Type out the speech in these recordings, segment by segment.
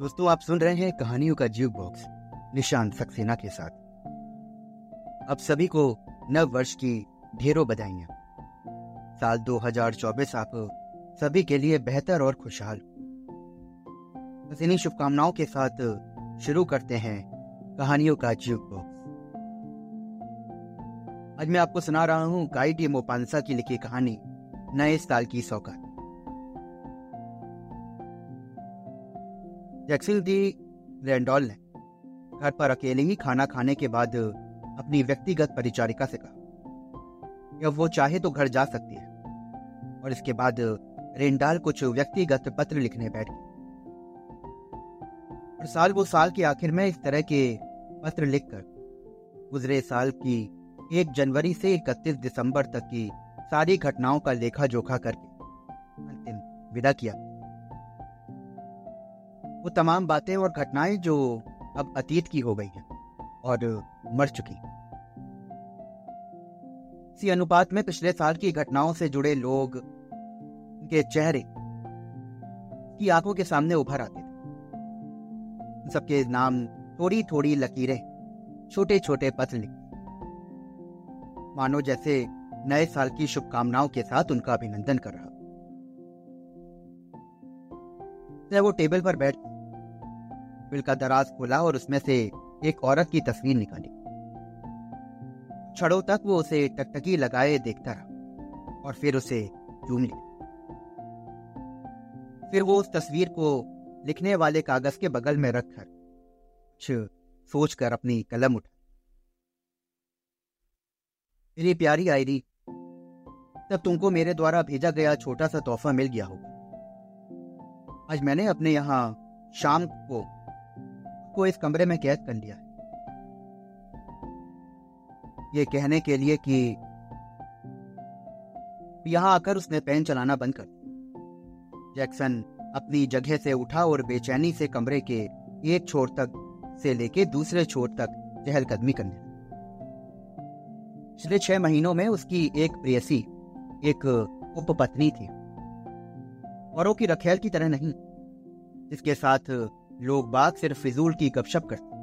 दोस्तों, आप सुन रहे हैं कहानियों का जीव बॉक्स निशान सक्सेना के साथ। अब सभी को नव वर्ष की ढेरों बधाइयाँ। साल 2024 आप सभी के लिए बेहतर और खुशहाल। बस इन्हीं शुभकामनाओं के साथ शुरू करते हैं कहानियों का जीव बॉक्स आज मैं आपको सुना रहा हूँ गाइडी मोपांसा की लिखी कहानी, नए साल की सौगात। जैक्सिल दी रेंडॉल ने घर पर अकेले ही खाना खाने के बाद अपनी व्यक्तिगत परिचारिका से कहा या वो चाहे तो घर जा सकती है। और इसके बाद रेंडाल कुछ व्यक्तिगत पत्र लिखने बैठ गई। और साल वो साल के आखिर में इस तरह के पत्र लिखकर गुजरे साल की एक जनवरी से इकतीस दिसंबर तक की सारी घटनाओं का लेखा जोखा करके अंतिम विदा किया। वो तमाम बातें और घटनाएँ जो अब अतीत की हो गई हैं और मर चुकी इसी अनुपात में पिछले साल की घटनाओं से जुड़े लोग, उनके चेहरे की आँखों के सामने उभर आते थे। सबके नाम थोड़ी थोड़ी लकीरें छोटे छोटे पत्र लिख मानो जैसे नए साल की शुभकामनाओं के साथ उनका अभिनंदन कर रहा वो टेबल पर बैठ बिल का दराज खोला और उसमें से एक औरत की तस्वीर निकाली। क्षणों तक वो उसे टकटकी लगाए देखता रहा और फिर उसे चूम लिया। फिर वो उस तस्वीर को लिखने वाले कागज़ के बगल में रखकर कुछ सोचकर अपनी कलम उठा। मेरी प्यारी आयरी, तब तुमको मेरे द्वारा भेजा गया छोटा सा तोहफा मिल गया होगा। आज मैंने अपने यहाँ शाम को को इस कमरे में कैद कर लिया है। ये कहने के लिए कि यहाँ आकर उसने पेन चलाना बंद कर जैक्सन अपनी जगह से उठा और बेचैनी से कमरे के एक छोर तक से लेके दूसरे छोर तक चहलकदमी करने पिछले छह महीनों में उसकी एक प्रेयसी, एक उपपत्नी थी। औरों की रखेल की तरह नहीं, जिसके साथ लोग बात सिर्फ़ फिजूल की गपशप करते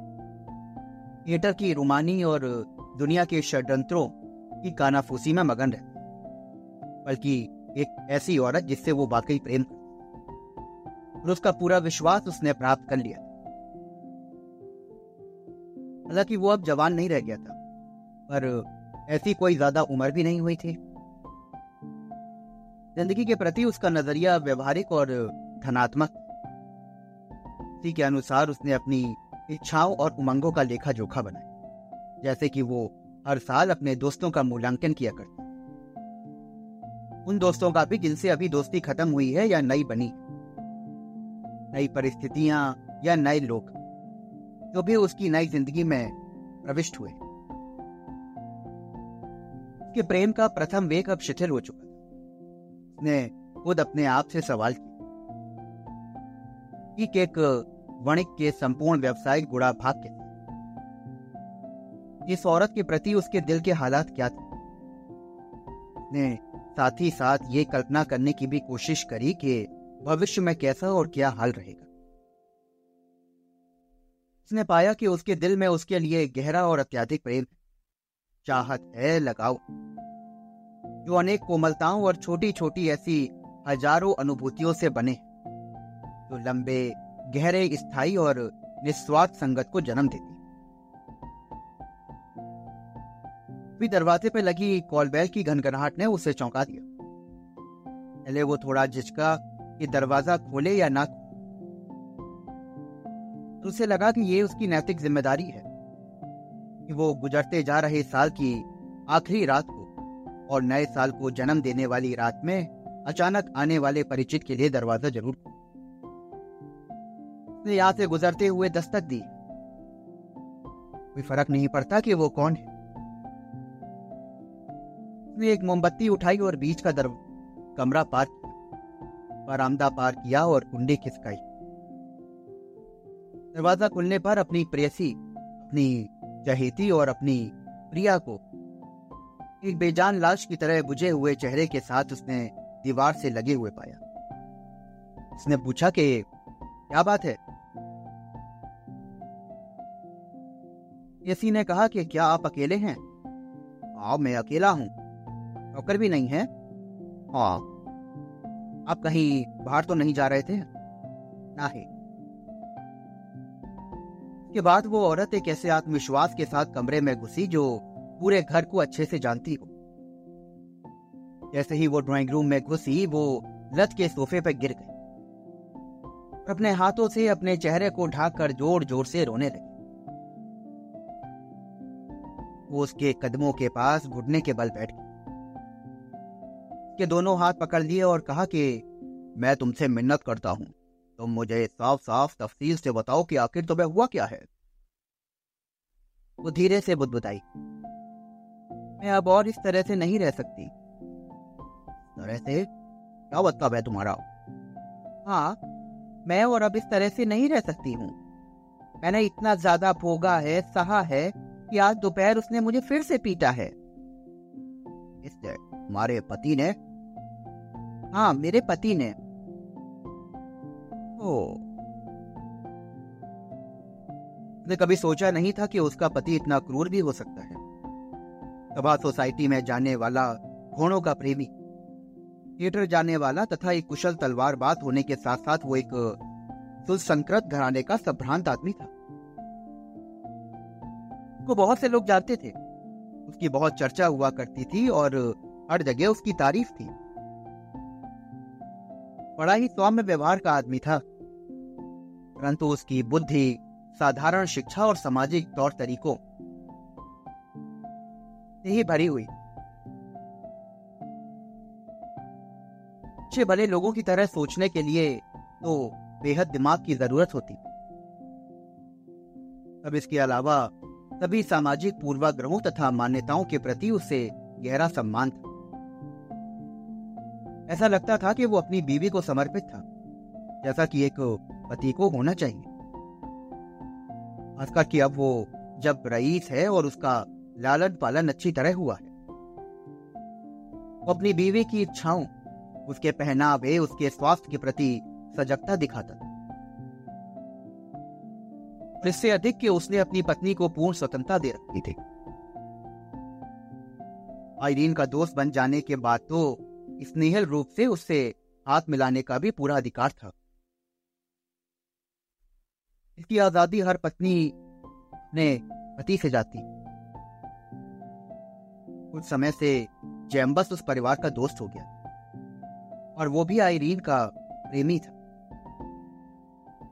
थिएटर की रुमानी और दुनिया के षड्यंत्रों की कानाफूसी में मगन रहते बल्कि एक ऐसी औरत जिससे वो वाकई प्रेम और उसका पूरा विश्वास उसने प्राप्त कर लिया। हालाँकि वो अब जवान नहीं रह गया था, पर ऐसी कोई ज़्यादा उम्र भी नहीं हुई थी। ज़िंदगी के प्रति उसका नज़रिया व्यवहारिक और धनात्मक उसी के अनुसार उसने अपनी इच्छाओं और उमंगों का लेखा जोखा बनाया, जैसे कि वो हर साल अपने दोस्तों का मूल्यांकन किया करते उन दोस्तों का भी जिनसे अभी दोस्ती खत्म हुई है या नई बनी नई परिस्थितियाँ या नए लोग, जो भी उसकी नई ज़िंदगी में प्रविष्ट हुए। उसके प्रेम का प्रथम वेग अब शिथिल हो चुका था। उसने खुद अपने आप से सवाल किया एक वणिक के संपूर्ण व्यवसायिक गुड़ा भाग के इस औरत के प्रति उसके दिल के हालात क्या थे? ने साथ ही साथ ये कल्पना करने की भी कोशिश करी कि भविष्य में कैसा और क्या हाल रहेगा। उसने पाया कि उसके दिल में उसके लिए गहरा और अत्याधिक प्रेम, चाहत है लगाओ जो अनेक कोमलताओं और छोटी छोटी ऐसी हज़ारों अनुभूतियों से बने जो लंबे गहरे, स्थायी और निस्वार्थ संगत को जन्म देती। भी दरवाजे पर लगी कॉलबेल की घनघनाहट ने उसे चौंका दिया। पहले वो थोड़ा झिझका कि दरवाज़ा खोले या ना तो उसे लगा कि ये उसकी नैतिक ज़िम्मेदारी है कि वो गुजरते जा रहे साल की आखिरी रात को और नए साल को जन्म देने वाली रात में अचानक आने वाले परिचित के लिए दरवाज़ा ज़रूर खोले। उसने यहाँ से गुजरते हुए दस्तक दी। कोई फ़र्क नहीं पड़ता कि वो कौन है। उसने एक मोमबत्ती उठाई और बीच का दर, कमरा पार बरामदा पार किया और कुंडी खिसकाई। दरवाज़ा खुलने पर अपनी प्रेसी, अपनी चहेती और अपनी प्रिया को एक बेजान लाश की तरह बुझे हुए चेहरे के साथ उसने दीवार से लगे हुए पाया। उसने पूछा कि, क्या बात है? एसी ने कहा कि क्या आप अकेले हैं? हाँ मैं अकेला हूँ। नौकर भी नहीं है। हाँ। आप कहीं बाहर तो नहीं जा रहे थे? नहीं के बाद वो औरत एक ऐसे आत्मविश्वास के साथ कमरे में घुसी जो पूरे घर को अच्छे से जानती हो। जैसे ही वो ड्राइंग रूम में घुसी, वो लत के सोफे पर गिर गई। अपने हाथों से अपने चेहरे को ढाक कर ज़ोर ज़ोर से रोने लगी। वो उसके कदमों के पास घुटने के बल बैठ के दोनों हाथ पकड़ लिए और कहा कि, मैं तुमसे मिन्नत करता हूँ। तुम मुझे साफ़ साफ़ तफसील से बताओ कि आखिर तुम्हें हुआ क्या है? वो धीरे से बुदबुदाई, मैं अब और इस तरह से नहीं रह सकती। तरह से क्या मतलब है तुम्हारा? हाँ मैं और अब इस तरह से नहीं रह सकती हूँ। मैंने इतना ज़्यादा भोगा है, सहा है कि आज दोपहर उसने मुझे फिर से पीटा है। तुम्हारे पति ने? हाँ मेरे पति ने। ओ। ने कभी सोचा नहीं था कि उसका पति इतना क्रूर भी हो सकता है। सभा सोसाइटी में जाने वाला घोड़ों का प्रेमी, थिएटर जाने वाला तथा एक कुशल तलवार बात होने के साथ साथ वो एक सुसंकृत घराने का संभ्रांत आदमी था। को बहुत से लोग जानते थे। उसकी बहुत चर्चा हुआ करती थी और हर जगह उसकी तारीफ़ थी। बड़ा ही सौम्य व्यवहार का आदमी था। परंतु उसकी बुद्धि, साधारण शिक्षा और सामाजिक तौर तरीकों से ही भरी हुई। अच्छे भले लोगों की तरह सोचने के लिए तो बेहद दिमाग की ज़रूरत होती। अब इसके अलावा सभी सामाजिक पूर्वाग्रहों तथा मान्यताओं के प्रति उसे गहरा सम्मान था। ऐसा लगता था कि वो अपनी बीवी को समर्पित था, जैसा कि एक पति को होना चाहिए। खासकर कि अब वो जब रईस है और उसका लालन पालन अच्छी तरह हुआ है। वो अपनी बीवी की इच्छाओं, उसके पहनावे, उसके स्वास्थ्य के प्रति सजगता दिखाता इससे अधिक कि उसने अपनी पत्नी को पूर्ण स्वतंत्रता दे रखी थी। आईरीन का दोस्त बन जाने के बाद तो स्नेहल रूप से उससे हाथ मिलाने का भी पूरा अधिकार था। इसकी आज़ादी हर पत्नी ने पति से जाती। कुछ समय से जैम्बस उस परिवार का दोस्त हो गया। और वो भी आयरीन का प्रेमी था।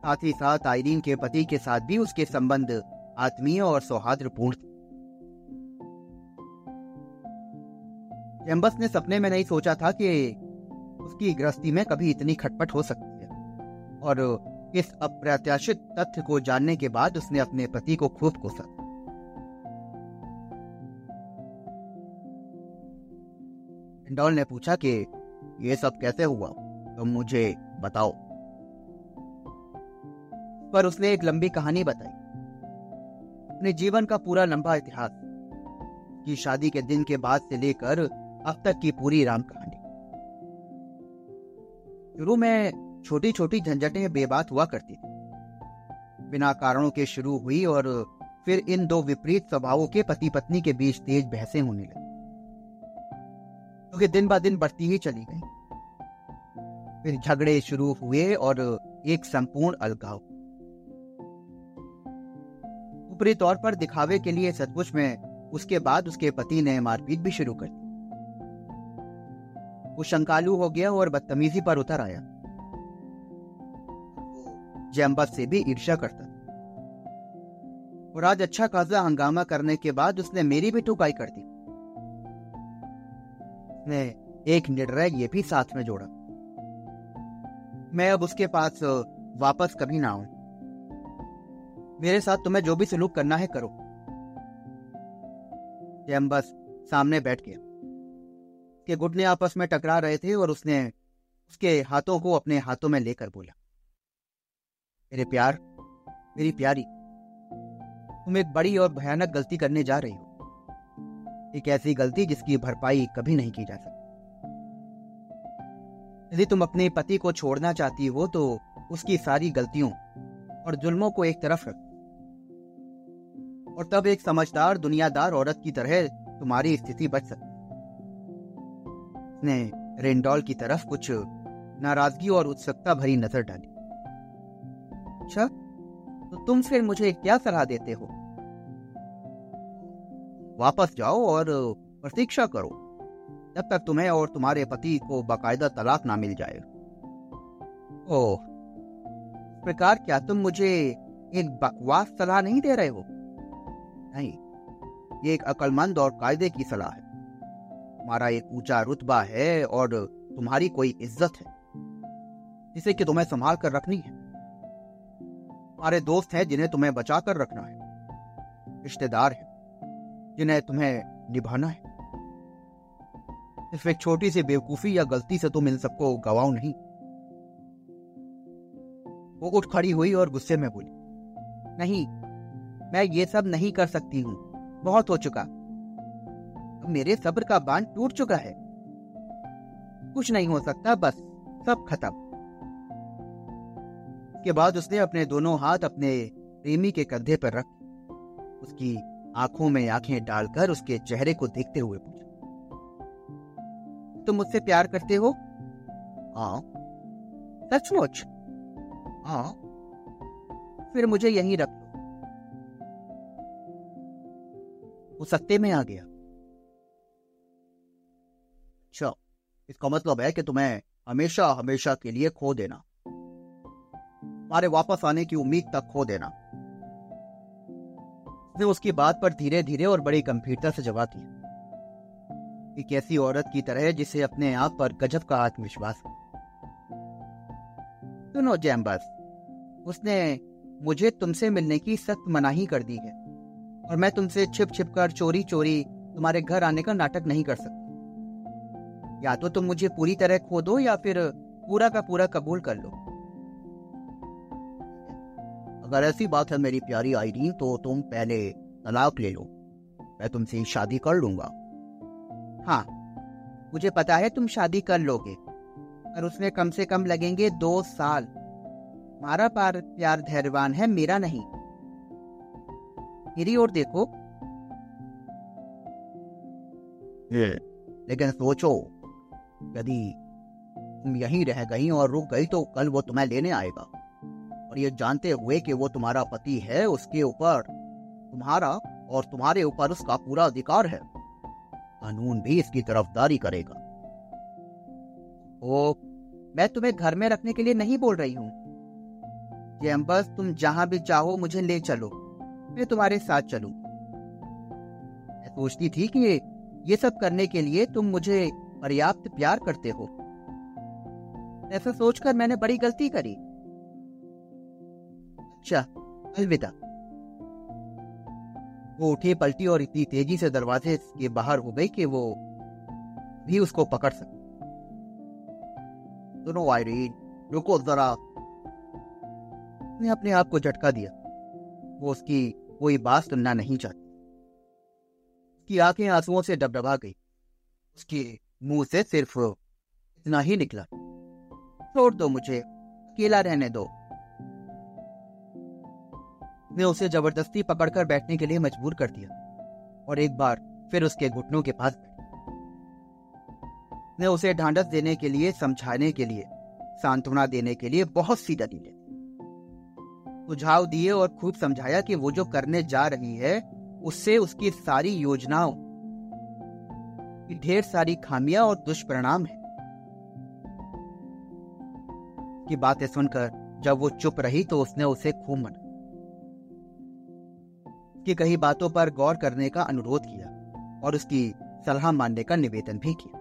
साथ ही साथ आयरीन के पति के साथ भी उसके संबंध आत्मीय और सौहार्दपूर्ण थे। जैम्बस ने सपने में नहीं सोचा था कि उसकी गृहस्थी में कभी इतनी खटपट हो सकती है। और इस अप्रत्याशित तथ्य को जानने के बाद उसने अपने पति को खूब कोसा। इंडोल ने पूछा कि, ये सब कैसे हुआ? तुम तो मुझे बताओ। पर उसने एक लंबी कहानी बताई। अपने जीवन का पूरा लंबा इतिहास, की शादी के दिन के बाद से लेकर अब तक की पूरी राम कहानी। शुरू में छोटी छोटी झंझटें बेबात हुआ करती थी। बिना कारणों के शुरू हुई और फिर इन दो विपरीत स्वभावों के पति पत्नी के बीच तेज बहसें होने लगी। क्योंकि दिन ब दिन बढ़ती ही चली गई। फिर झगड़े शुरू हुए और एक संपूर्ण अलगाव। ऊपरी तौर पर दिखावे के लिए सचमुच में उसके बाद उसके पति ने मारपीट भी शुरू कर दी। वो शंकालु हो गया और बदतमीजी पर उतर आया। जैम्बस से भी ईर्ष्या करता और आज अच्छा खासा हंगामा करने के बाद उसने मेरी भी टुकाई कर दी। ने एक निर्णय ये भी साथ में जोड़ा। मैं अब उसके पास वापस कभी ना आऊँ। मेरे साथ तुम्हें जो भी सलूक करना है करो। जैम्बस सामने बैठ गया। के घुटने आपस में टकरा रहे थे और उसने उसके हाथों को अपने हाथों में लेकर बोला, मेरे प्यार, मेरी प्यारी, तुम एक बड़ी और भयानक गलती करने जा रही हो। एक ऐसी गलती जिसकी भरपाई कभी नहीं की जा सकती। यदि तुम अपने पति को छोड़ना चाहती हो तो उसकी सारी गलतियों और जुल्मों को एक तरफ़ रख। और तब एक समझदार, दुनियादार औरत की तरह तुम्हारी स्थिति बच सकती। ने रेंडॉल की तरफ़ कुछ नाराज़गी और उत्सुकता भरी नज़र डाली। अच्छा तो तुम फिर मुझे क्या सलाह देते हो? वापस जाओ और प्रतीक्षा करो, जब तक तुम्हें और तुम्हारे पति को बाकायदा तलाक ना मिल जाए। ओह प्रकार क्या तुम मुझे एक बकवास सलाह नहीं दे रहे हो? नहीं। ये एक अकलमंद और कायदे की सलाह है। तुम्हारा एक ऊँचा रुतबा है और तुम्हारी कोई इज़्ज़त है, जिसे कि तुम्हें संभाल कर रखनी है। तुम्हारे दोस्त हैं जिन्हें तुम्हें बचा कर रखना है। रिश्तेदार हैं जिन्हें तुम्हें निभाना है। सिर्फ़ एक छोटी सी बेवकूफ़ी या गलती से तुम इन सबको गवाओ नहीं। वो उठ खड़ी हुई और गुस्से में बोली, नहीं मैं ये सब नहीं कर सकती हूँ। बहुत हो चुका। मेरे सब्र का बाँध टूट चुका है। कुछ नहीं हो सकता, बस सब खत्म। के बाद उसने अपने दोनों हाथ अपने प्रेमी के कंधे पर रख, उसकी आँखों में आँखें डालकर उसके चेहरे को देखते हुए पूछा, तुम मुझसे प्यार करते हो? हाँ। सचमुच? हाँ। फिर मुझे यहीं रख वो सत्ते में आ गया। अच्छा इसका मतलब है कि तुम्हें हमेशा हमेशा के लिए खो देना। तुम्हारे वापस आने की उम्मीद तक खो देना। उसने उसकी बात पर धीरे धीरे और बड़ी गंभीरता से जवाब दिया। एक ऐसी औरत की तरह जिसे अपने आप पर गजब का आत्मविश्वास सुनो जैम्बस, उसने मुझे तुमसे मिलने की सख्त मनाही कर दी है। और मैं तुमसे छिप छिप कर चोरी चोरी तुम्हारे घर आने का नाटक नहीं कर सकती। या तो तुम मुझे पूरी तरह खो दो या फिर पूरा का पूरा कबूल कर लो। अगर ऐसी बात है मेरी प्यारी आईरीन तो तुम पहले तलाक ले लो। मैं तुमसे शादी कर लूँगा। हाँ मुझे पता है तुम शादी कर लोगे और उसमें कम से कम लगेंगे दो साल। पार प्यार धैर्यवान है, मेरा नहीं। मेरी ओर देखो। लेकिन सोचो यदि तुम यहीं रह गई और रुक गई तो कल वो तुम्हें लेने आएगा। और ये जानते हुए कि वो तुम्हारा पति है उसके ऊपर तुम्हारा और तुम्हारे ऊपर उसका पूरा अधिकार है। कानून भी इसकी तरफदारी करेगा। ओ मैं तुम्हें घर में रखने के लिए नहीं बोल रही हूँ। जेम्बस तुम जहाँ भी चाहो मुझे ले चलो। मैं तुम्हारे साथ चलू। मैं सोचती थी कि ये सब करने के लिए तुम मुझे पर्याप्त प्यार करते हो। ऐसा सोचकर मैंने बड़ी गलती करी। अच्छा अलविदा। वो उठी पलटी और इतनी तेज़ी से दरवाजे के बाहर हो गई कि वो भी उसको पकड़ सके सुनो, आयरीन, रुको जरा। उसने अपने आप को झटका दिया। वो उसकी कोई बात सुनना नहीं चाहती। उसकी आँखें आंसुओं से डबडबा गई। उसके मुँह से सिर्फ़ इतना ही निकला। छोड़ दो मुझे, अकेला रहने दो। ने उसे ज़बरदस्ती पकड़कर बैठने के लिए मजबूर कर दिया और एक बार फिर उसके घुटनों के पास ने उसे ढांढस देने के लिए, समझाने के लिए, सांत्वना देने के लिए बहुत सी दलीलें सुझाव दिए और खूब समझाया कि वो जो करने जा रही है, उससे उसकी सारी योजनाओं, की ढेर सारी खामियाँ और दुष्परिणाम है। की बातें सुनकर जब वो चुप रही तो उसने उसे खूब मना, की कही बातों पर गौर करने का अनुरोध किया और उसकी सलाह मानने का निवेदन भी किया।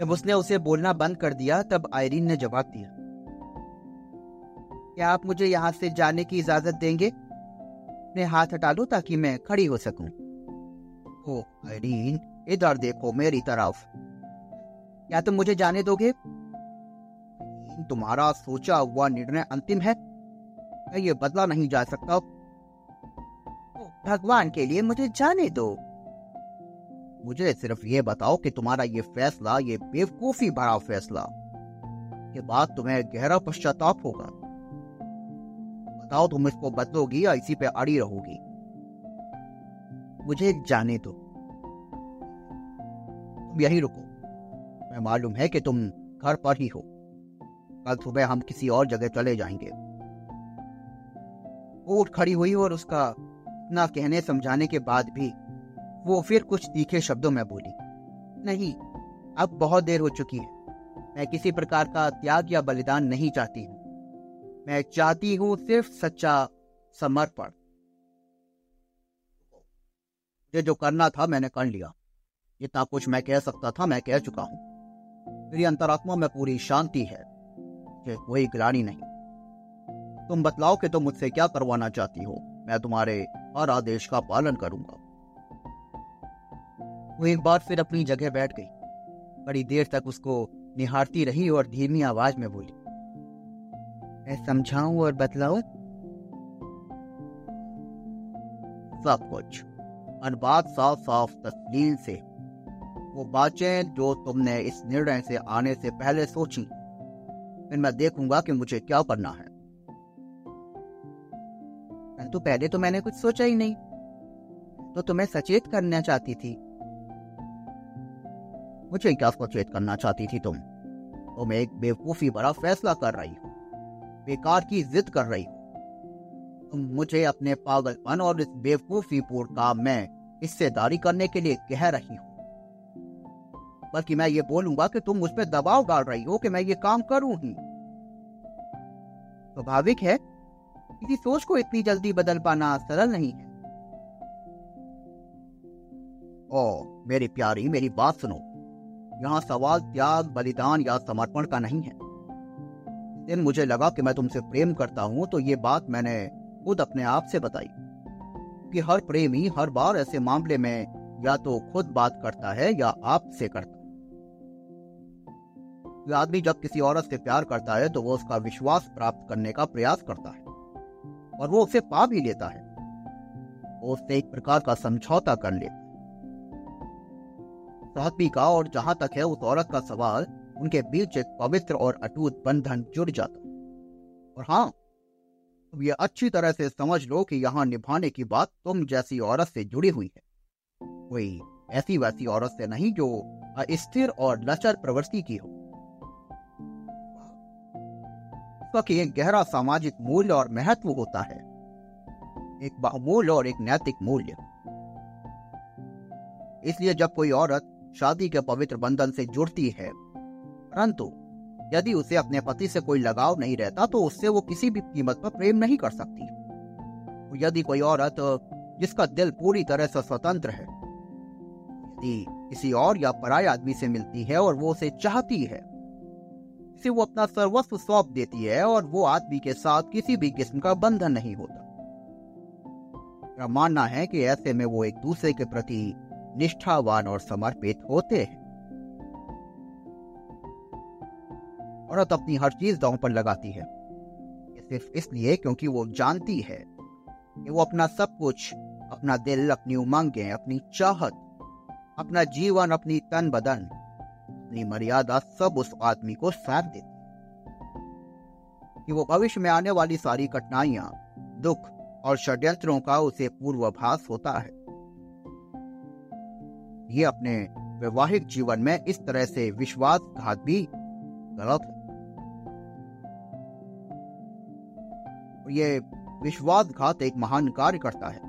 जब उसने उसे बोलना बंद कर दिया, तब आयरीन ने जवाब दिया क्या आप मुझे यहाँ से जाने की इजाज़त देंगे? अपने हाथ हटा लो ताकि मैं खड़ी हो सकूँ। ओ आयरीन इधर देखो मेरी तरफ़। क्या तुम मुझे जाने दोगे? तुम्हारा सोचा हुआ निर्णय अंतिम है। मैं ये बदला नहीं जा सकता। भगवान के लिए मुझे जाने दो। मुझे सिर्फ़ ये बताओ कि तुम्हारा ये फैसला, ये बेवकूफ़ी भरा फैसला। के बाद तुम्हें गहरा पश्चाताप होगा। बताओ तुम इसको बदलोगी या इसी पे अड़ी रहोगी। मुझे जाने दो। तुम यही रुको। मैं मालूम है कि तुम घर पर ही हो। कल सुबह हम किसी और जगह चले जाएँगे। वो उठ खड़ी हुई और उसका इतना कहने समझाने के बाद भी वो फिर कुछ तीखे शब्दों में बोली, नहीं, अब बहुत देर हो चुकी है। मैं किसी प्रकार का त्याग या बलिदान नहीं चाहती हूँ। मैं चाहती हूँ सिर्फ़ सच्चा समर्पण। ये जो करना था मैंने कर लिया। जितना कुछ मैं कह सकता था, मैं कह चुका हूँ। मेरी अंतरात्मा में पूरी शांति है कोई ग्लानी नहीं। तुम बतलाओ कि तुम मुझसे क्या करवाना चाहती हो। मैं तुम्हारे हर आदेश का पालन करूँगा। वो एक बार फिर अपनी जगह बैठ गई। बड़ी देर तक उसको निहारती रही और धीमी आवाज़ में बोली मैं समझाऊं और बतलाऊं? सब कुछ। और बात साफ़ साफ़ तस्लील से। वो बातें जो तुमने इस निर्णय से आने से पहले सोची, फिर मैं देखूँगा कि मुझे क्या करना है। तो पहले तो मैंने कुछ सोचा ही नहीं। तो तुम्हें सचेत करना चाहती थी। मुझे क्या सचेत करना चाहती थी तुम? तुम एक बेवकूफ़ी बड़ा फैसला कर रही हो। बेकार की जिद कर रही हो। तुम मुझे अपने पागलपन और इस बेवकूफ़ी पूर्ण काम में हिस्सेदारी करने के लिए कह रही हो। बल्कि मैं ये बोलूँगा कि तुम मुझ पर दबाव डाल रही हो कि मैं ये काम करूँ ही। स्वाभाविक है, किसी सोच को इतनी जल्दी बदल पाना सरल नहीं है। ओ मेरी प्यारी, मेरी बात सुनो। यहाँ सवाल, त्याग, बलिदान या समर्पण का नहीं है। दिन मुझे लगा कि मैं तुमसे प्रेम करता हूँ तो ये बात मैंने खुद अपने आप से बताई कि हर प्रेमी हर बार ऐसे मामले में या तो खुद बात करता है या आपसे करता है। आदमी जब किसी औरत से प्यार करता है तो वो उसका विश्वास प्राप्त करने का प्रयास करता है और वो उसे पा भी लेता है। वो उससे एक प्रकार का समझौता कर लेता का और जहाँ तक है उस औरत का सवाल उनके बीच एक पवित्र और अटूट बंधन जुड़ जाता। और हाँ अब ये अच्छी तरह से समझ लो कि यहाँ निभाने की बात तुम जैसी औरत से जुड़ी हुई है। कोई ऐसी वैसी औरत से नहीं जो अस्थिर और लचर प्रवृत्ति की हो। इसका एक गहरा सामाजिक मूल्य और महत्व होता है। एक बहुमूल्य और एक नैतिक मूल्य। इसलिए जब कोई औरत शादी के पवित्र बंधन से जुड़ती है परंतु, यदि उसे अपने पति से कोई लगाव नहीं रहता तो उससे वो किसी भी कीमत पर प्रेम नहीं कर सकती। यदि कोई औरत, जिसका दिल पूरी तरह से स्वतंत्र है, यदि किसी और या पराय आदमी से मिलती है और वो उसे चाहती है से वो अपना सर्वस्व सौंप देती है और वो आदमी के साथ किसी भी किस्म का बंधन नहीं होता। मेरा मानना है कि ऐसे में वो एक दूसरे के प्रति निष्ठावान और समर्पित होते हैं। औरत अपनी हर चीज़ दांव पर लगाती है। सिर्फ़ इसलिए क्योंकि वो जानती है कि वो अपना सब कुछ, अपना दिल, अपनी उमंगें, अपनी चाहत, अपना जीवन, अपनी तन बदन अपनी मर्यादा सब उस आदमी को सौंप देती कि वो भविष्य में आने वाली सारी कठिनाइयाँ, दुख और षड्यंत्रों का उसे पूर्वाभास होता है। ये अपने वैवाहिक जीवन में इस तरह से विश्वासघात भी गलत है। ये विश्वासघात एक महान कार्य करता है।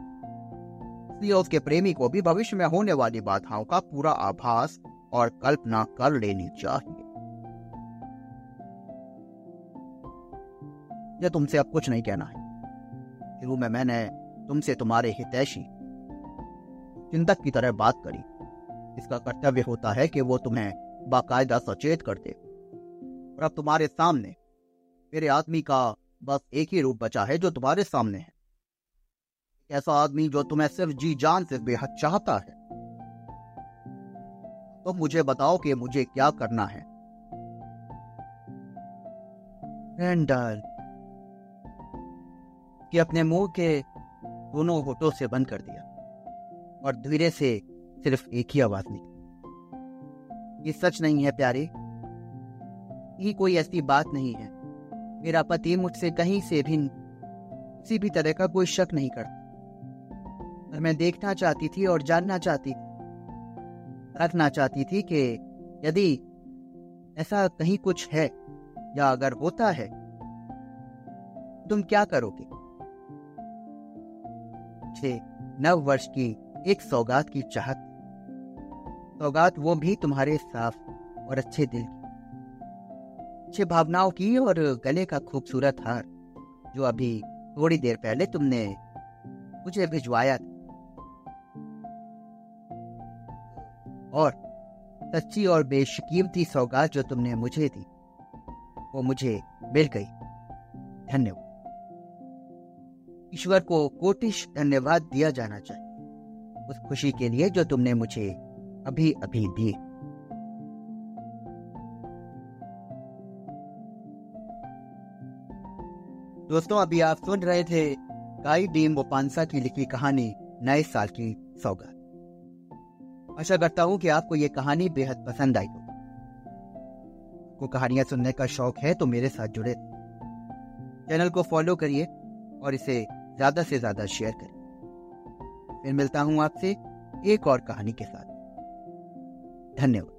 इसलिए उसके प्रेमी को भी भविष्य में होने वाली बाधाओं का पूरा आभास और कल्पना कर लेनी चाहिए। ये तुमसे अब कुछ नहीं कहना है। शुरू में, मैंने तुमसे तुम्हारे हितैषी, चिंतक की तरह बात करी। इसका कर्तव्य होता है कि वो तुम्हें बाकायदा सचेत कर दे। और अब तुम्हारे सामने मेरे आदमी का बस एक ही रूप बचा है जो तुम्हारे सामने है। ऐसा आदमी जो तुम्हें सिर्फ़ जी जान से बेहद चाहता है। तो मुझे बताओ कि मुझे क्या करना है। कि अपने मुँह के दोनों होठों से बंद कर दिया और धीरे से सिर्फ़ एक ही आवाज़ निकली। ये सच नहीं है प्यारे। ये कोई ऐसी बात नहीं है मेरा पति मुझसे कहीं से भी किसी भी तरह का कोई शक नहीं करता। पर मैं देखना चाहती थी और जानना चाहती, रखना चाहती थी कि यदि ऐसा कहीं कुछ है या अगर होता है, तुम क्या करोगे? मुझे नव वर्ष की एक सौगात की चाहत। सौगात वो भी तुम्हारे साफ़ और अच्छे दिल की। अच्छे भावनाओं की और गले का खूबसूरत हार, जो अभी थोड़ी देर पहले तुमने मुझे भिजवाया था। और सच्ची और बेशकीमती सौगात जो तुमने मुझे दी, वो मुझे मिल गई। धन्यवाद। ईश्वर को कोटिश धन्यवाद दिया जाना चाहिए, उस खुशी के लिए जो तुमने मुझे अभी अभी दी दोस्तों, अभी आप सुन रहे थे गाई डीम बोपांसा की लिखी कहानी, नए साल की सौगात। आशा करता हूँ कि आपको ये कहानी बेहद पसंद आई हो को कहानियाँ सुनने का शौक है तो मेरे साथ जुड़े चैनल को फॉलो करिए और इसे ज़्यादा से ज़्यादा शेयर करिए। फिर मिलता हूँ आपसे एक और कहानी के साथ। धन्यवाद।